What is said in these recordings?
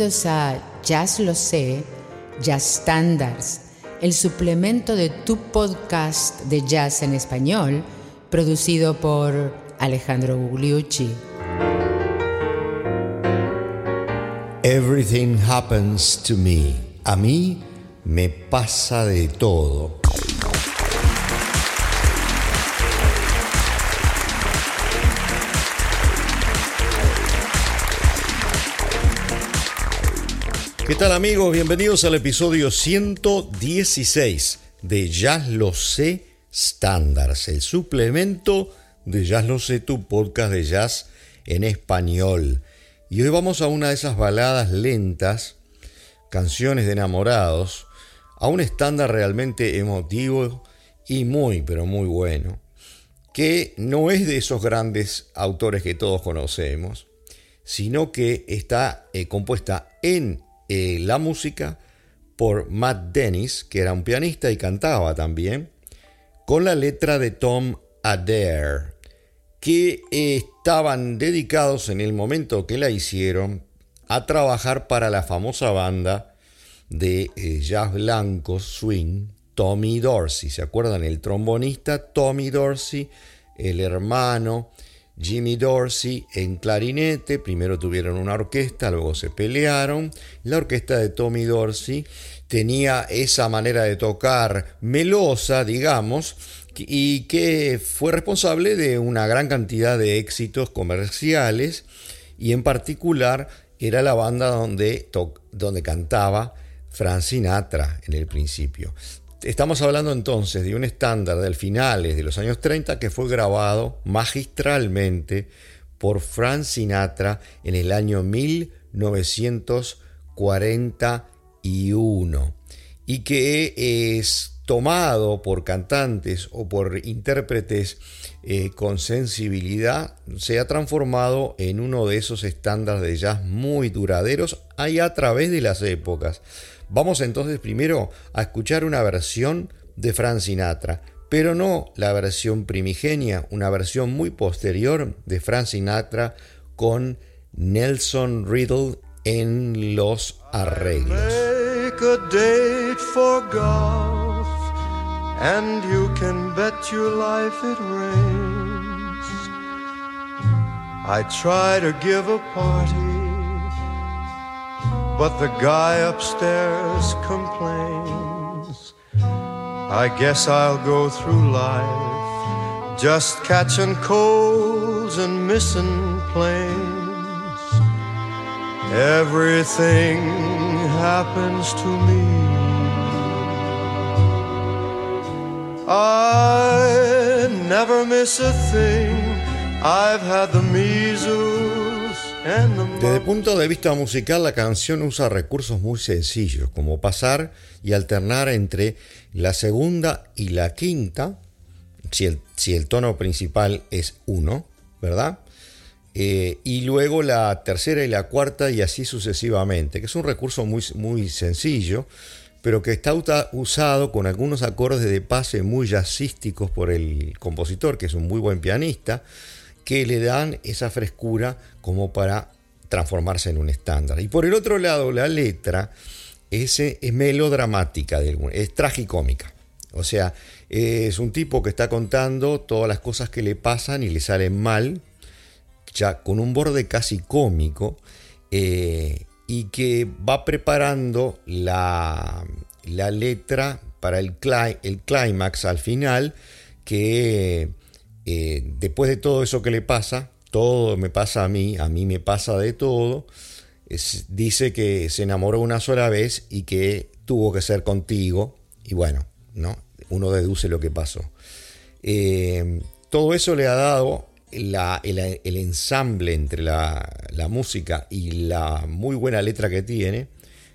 A Jazz Lo Sé, Jazz Standards, el suplemento de tu podcast de jazz en español, producido por Alejandro Gugliucci. Everything happens to me. A mí me pasa de todo. ¿Qué tal amigos? Bienvenidos al episodio 116 de Jazz Lo Sé Standards, el suplemento de Jazz Lo Sé, tu podcast de jazz en español. Y hoy vamos a una de esas baladas lentas, canciones de enamorados, a un estándar realmente emotivo y muy, pero muy bueno, que no es de esos grandes autores que todos conocemos, sino que está eh, compuesta en eh, la música por Matt Dennis, que era un pianista y cantaba también, con la letra de Tom Adair, que estaban dedicados en el momento que la hicieron a trabajar para la famosa banda de eh, jazz blanco swing Tommy Dorsey. ¿Se acuerdan? El trombonista Tommy Dorsey, el hermano Jimmy Dorsey en clarinete, primero tuvieron una orquesta, luego se pelearon. La orquesta de Tommy Dorsey tenía esa manera de tocar melosa, digamos, y que fue responsable de una gran cantidad de éxitos comerciales y en particular era la banda donde, donde cantaba Frank Sinatra en el principio. Estamos hablando entonces de un estándar del finales de los años 30 que fue grabado magistralmente por Frank Sinatra en el año 1941 y que es tomado por cantantes o por intérpretes eh, con sensibilidad, se ha transformado en uno de esos estándares de jazz muy duraderos ahí a través de las épocas. Vamos entonces primero a escuchar una versión de Frank Sinatra, pero no la versión primigenia, una versión muy posterior de Frank Sinatra con Nelson Riddle en los arreglos. and you can bet your life it rains. I try to give a party but the guy upstairs complains. I guess I'll go through life just catching colds and missing planes. Everything happens to me. I never miss a thing. I've had the measles desde el punto de vista musical, la canción usa recursos muy sencillos, como pasar y alternar entre la segunda y la quinta, si el, tono principal es uno, ¿verdad? Eh, y luego la tercera y la cuarta y así sucesivamente, que es un recurso muy, muy sencillo, pero que está usado con algunos acordes de pase muy jazzísticos por el compositor, que es un muy buen pianista, que le dan esa frescura como para transformarse en un estándar. Y por el otro lado, la letra es, es melodramática, es tragicómica. O sea, es un tipo que está contando todas las cosas que le pasan y le salen mal, ya con un borde casi cómico, eh, y que va preparando la, la letra para el, el clímax al final, que eh, después de todo eso que le pasa, todo me pasa a mí, a mí me pasa de todo, dice que se enamoró una sola vez y que tuvo que ser contigo, y bueno, ¿no? uno deduce lo que pasó. Eh, todo eso le ha dado el, ensamble entre la, la, música y la muy buena letra que tiene,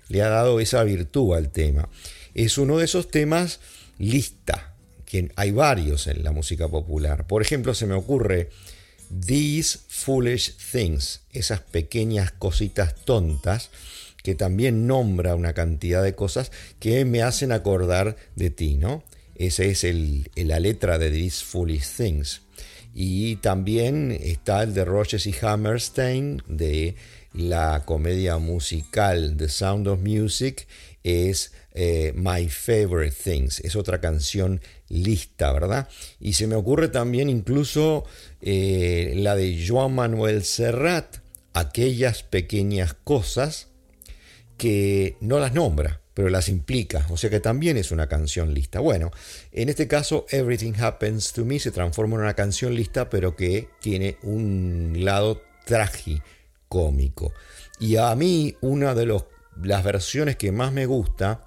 le ha dado esa virtud al tema. Es uno de esos temas lista, que hay varios en la música popular. Por ejemplo, se me ocurre These Foolish Things, esas pequeñas cositas tontas que también nombra una cantidad de cosas que me hacen acordar de ti, ¿no? Esa es la letra de These Foolish Things. Y también está el de Roches y Hammerstein, de la comedia musical The Sound of Music es eh, My Favorite Things, es otra canción lista, ¿verdad? Y se me ocurre también incluso eh, la de Joan Manuel Serrat, aquellas pequeñas cosas que no las nombra, pero las implica, o sea que también es una canción lista. Bueno, en este caso Everything Happens to Me se transforma en una canción lista, pero que tiene un lado tragicómico. Y a mí una de las versiones que más me gusta,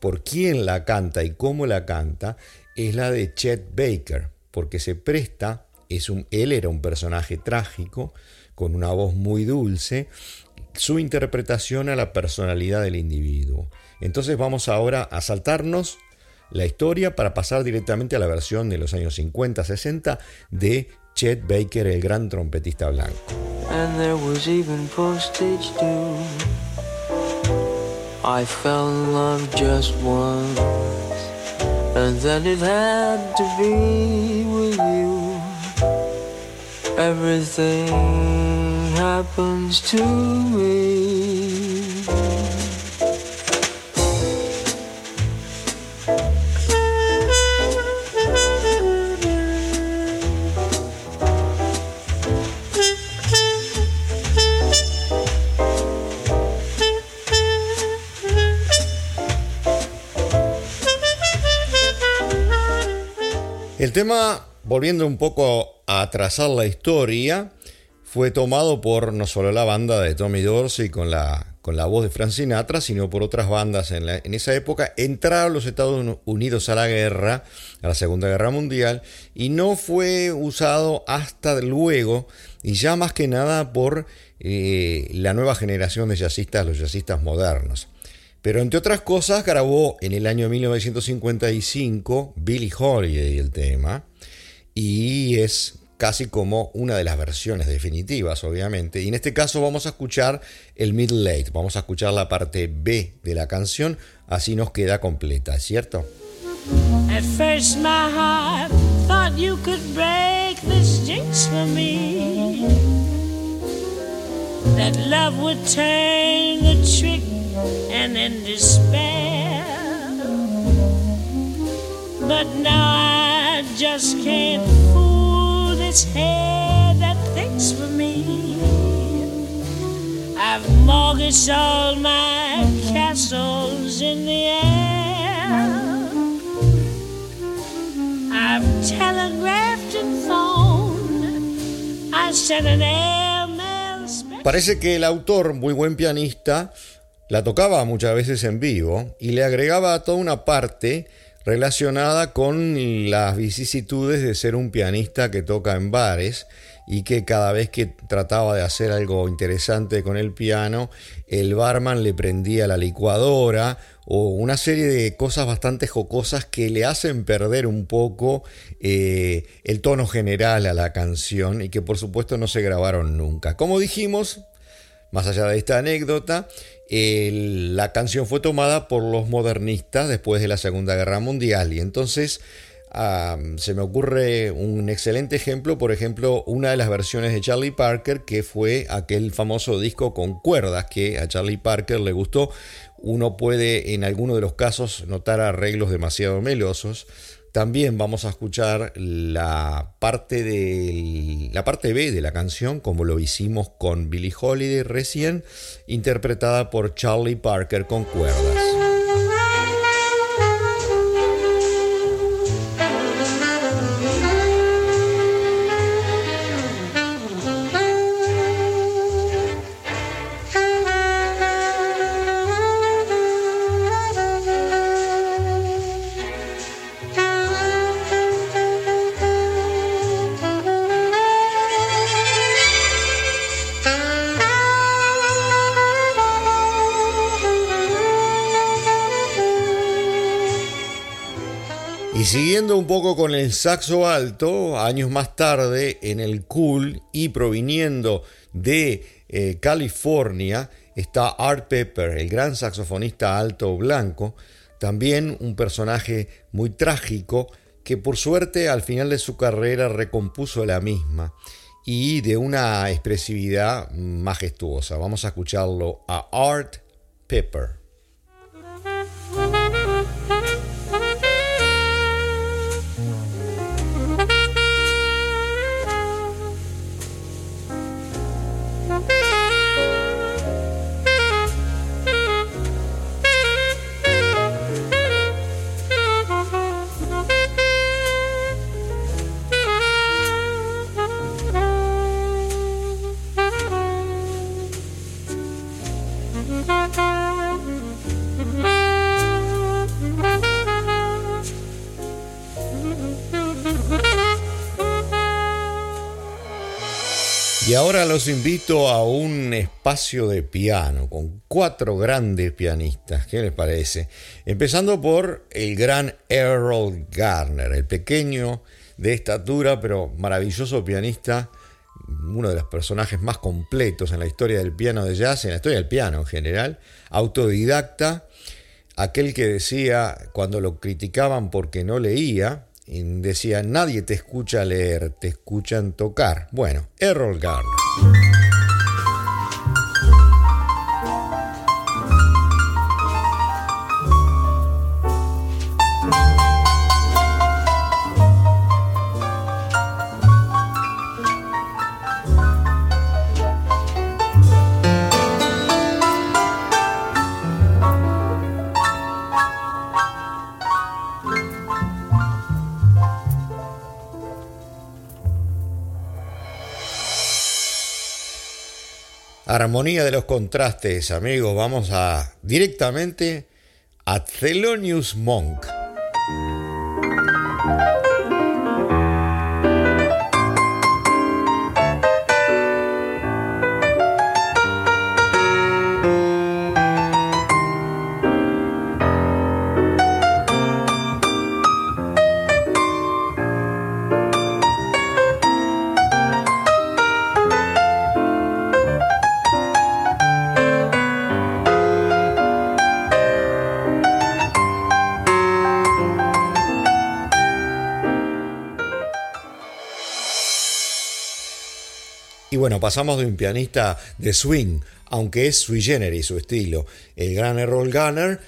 por quién la canta y cómo la canta, es la de Chet Baker, porque se presta, es un, él era un personaje trágico, con una voz muy dulce, su interpretación a la personalidad del individuo. Entonces vamos ahora a saltarnos la historia para pasar directamente a la versión de los años 50-60 de Chet Baker, el gran trompetista blanco. And there was even postage due. I fell in love just once, and then it had to be with you. Everything happens to me. El tema, volviendo un poco a trazar la historia, fue tomado por no solo la banda de Tommy Dorsey con la, con la voz de Frank Sinatra, sino por otras bandas en, en esa época. Entraron los Estados Unidos a la guerra, a la Segunda Guerra Mundial, y no fue usado hasta luego, y ya más que nada por eh, la nueva generación de jazzistas, los jazzistas modernos. Pero entre otras cosas grabó en el año 1955 Billy Holiday el tema y es casi como una de las versiones definitivas, obviamente. Y en este caso vamos a escuchar el middle late, vamos a escuchar la parte B de la canción, así nos queda completa, ¿cierto? At first my heart thought you could break this jinx for me. That love would turn the trick and in despair. But now I just can't fool this head that thinks for me. I've mortgaged all my castles in the air. I've telegraphed and phoned. I sent an airmail. Parece que el autor, muy buen pianista, La tocaba muchas veces en vivo y le agregaba toda una parte relacionada con las vicisitudes de ser un pianista que toca en bares y que cada vez que trataba de hacer algo interesante con el piano, el barman le prendía la licuadora o una serie de cosas bastante jocosas que le hacen perder un poco eh, el tono general a la canción y que por supuesto no se grabaron nunca. Como dijimos, más allá de esta anécdota, la canción fue tomada por los modernistas después de la Segunda Guerra Mundial y entonces se me ocurre un excelente ejemplo, por ejemplo, una de las versiones de Charlie Parker que fue aquel famoso disco con cuerdas que a Charlie Parker le gustó. Uno puede en algunos de los casos notar arreglos demasiado melosos. También vamos a escuchar la parte, de, la parte B de la canción, como lo hicimos con Billie Holiday recién, interpretada por Charlie Parker con cuerdas. Siguiendo un poco con el saxo alto, años más tarde en el Cool y proviniendo de eh, California está Art Pepper, el gran saxofonista alto blanco, también un personaje muy trágico que por suerte al final de su carrera recompuso la misma. y de una expresividad majestuosa. Vamos a escucharlo a Art Pepper. Y ahora los invito a un espacio de piano con cuatro grandes pianistas. ¿Qué les parece? Empezando por el gran Errol Garner, el pequeño de estatura pero maravilloso pianista, uno de los personajes más completos en la historia del piano de jazz, en la historia del piano en general, autodidacta, aquel que decía cuando lo criticaban porque no leía, decía, nadie te escucha leer, te escuchan tocar. Bueno, Errol Garner. Armonía de los contrastes, amigos. Vamos a directamente a Thelonious Monk. Bueno, pasamos de un pianista de swing, aunque es sui generis su estilo, el gran Errol Gunner,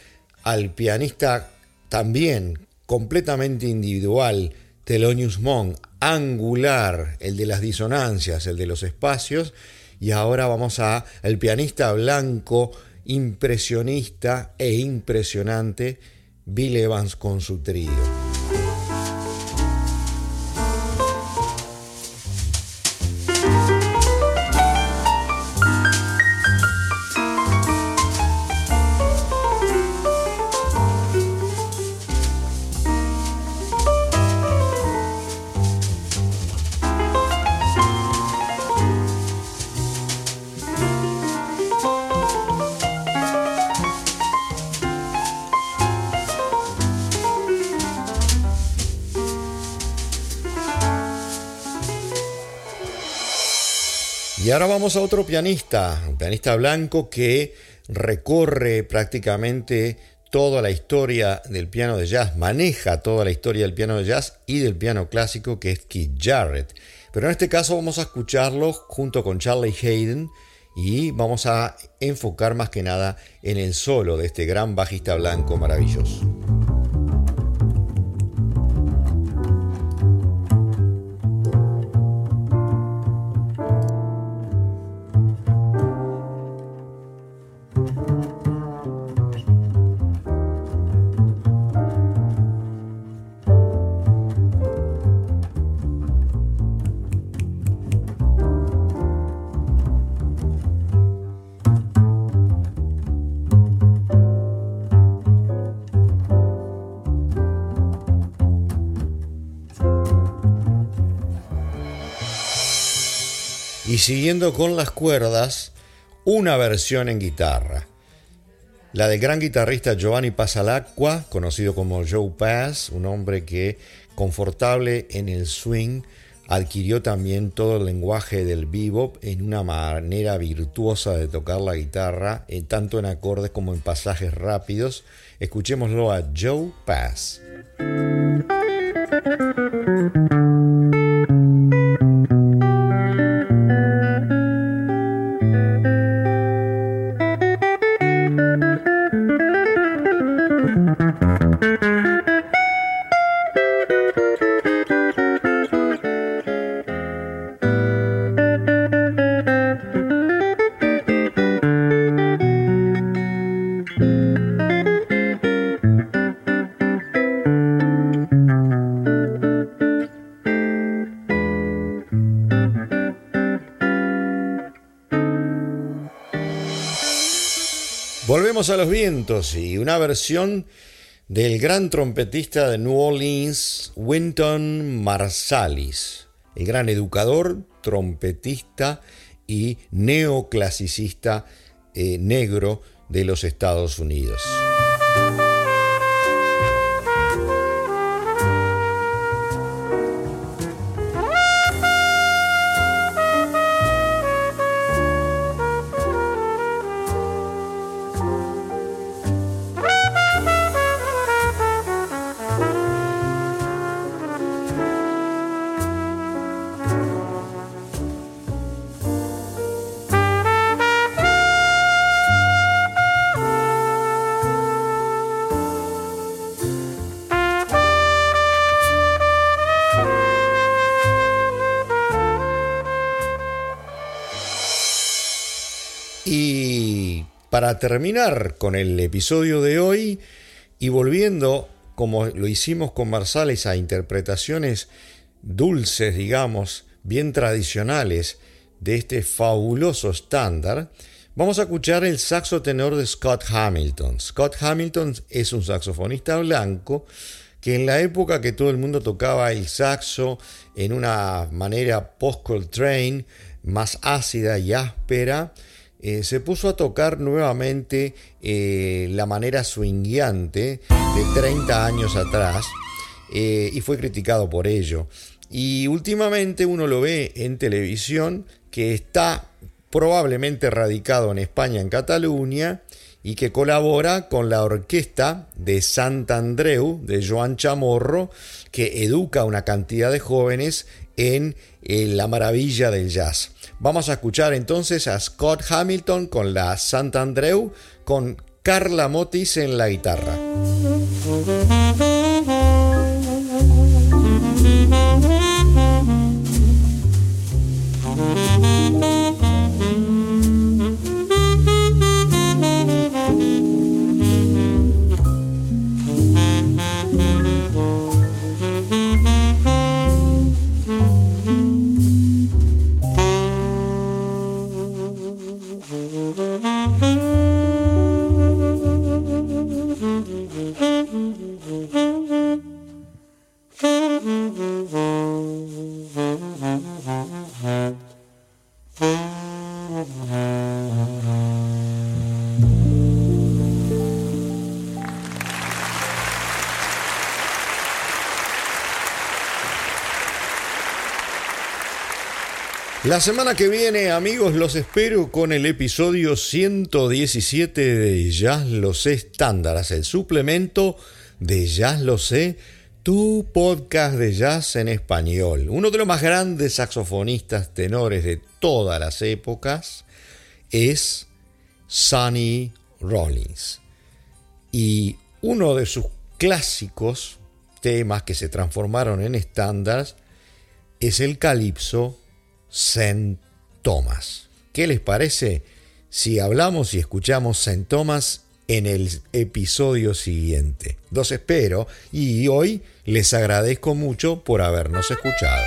al pianista también completamente individual, Thelonious Monk, angular, el de las disonancias, el de los espacios, y ahora vamos a el pianista blanco, impresionista e impresionante, Bill Evans con su trío. Y ahora vamos a otro pianista, un pianista blanco que recorre prácticamente toda la historia del piano de jazz, maneja toda la historia del piano de jazz y del piano clásico que es Keith Jarrett. Pero en este caso vamos a escucharlo junto con Charlie Hayden y vamos a enfocar más que nada en el solo de este gran bajista blanco maravilloso. Y siguiendo con las cuerdas, una versión en guitarra. La del gran guitarrista Giovanni Pasalacqua, conocido como Joe Pass, un hombre que, confortable en el swing, adquirió también todo el lenguaje del bebop en una manera virtuosa de tocar la guitarra, tanto en acordes como en pasajes rápidos. Escuchémoslo a Joe Pass. A los vientos y una versión del gran trompetista de New Orleans, Winton Marsalis, el gran educador, trompetista y neoclasicista eh, negro de los Estados Unidos. Para terminar con el episodio de hoy y volviendo, como lo hicimos con Marsales, a interpretaciones dulces, digamos, bien tradicionales de este fabuloso estándar, vamos a escuchar el saxo tenor de Scott Hamilton. Scott Hamilton es un saxofonista blanco que en la época que todo el mundo tocaba el saxo en una manera post-Coltrane, más ácida y áspera, eh, se puso a tocar nuevamente eh, la manera swingueante de 30 años atrás eh, y fue criticado por ello. Y últimamente uno lo ve en televisión que está probablemente radicado en España, en Cataluña, y que colabora con la orquesta de Sant Andreu de Joan Chamorro, que educa a una cantidad de jóvenes en la maravilla del jazz. Vamos a escuchar entonces a Scott Hamilton con la Sant Andreu con Carla Motis en la guitarra. La semana que viene, amigos, los espero con el episodio 117 de Jazz Lo Sé Estándares, el suplemento de Jazz Lo Sé, tu podcast de jazz en español. Uno de los más grandes saxofonistas tenores de todas las épocas es Sonny Rollins. Y uno de sus clásicos temas que se transformaron en estándares es el calipso St. Thomas. ¿Qué les parece si hablamos y escuchamos St. Thomas en el episodio siguiente? Los espero y hoy les agradezco mucho por habernos escuchado.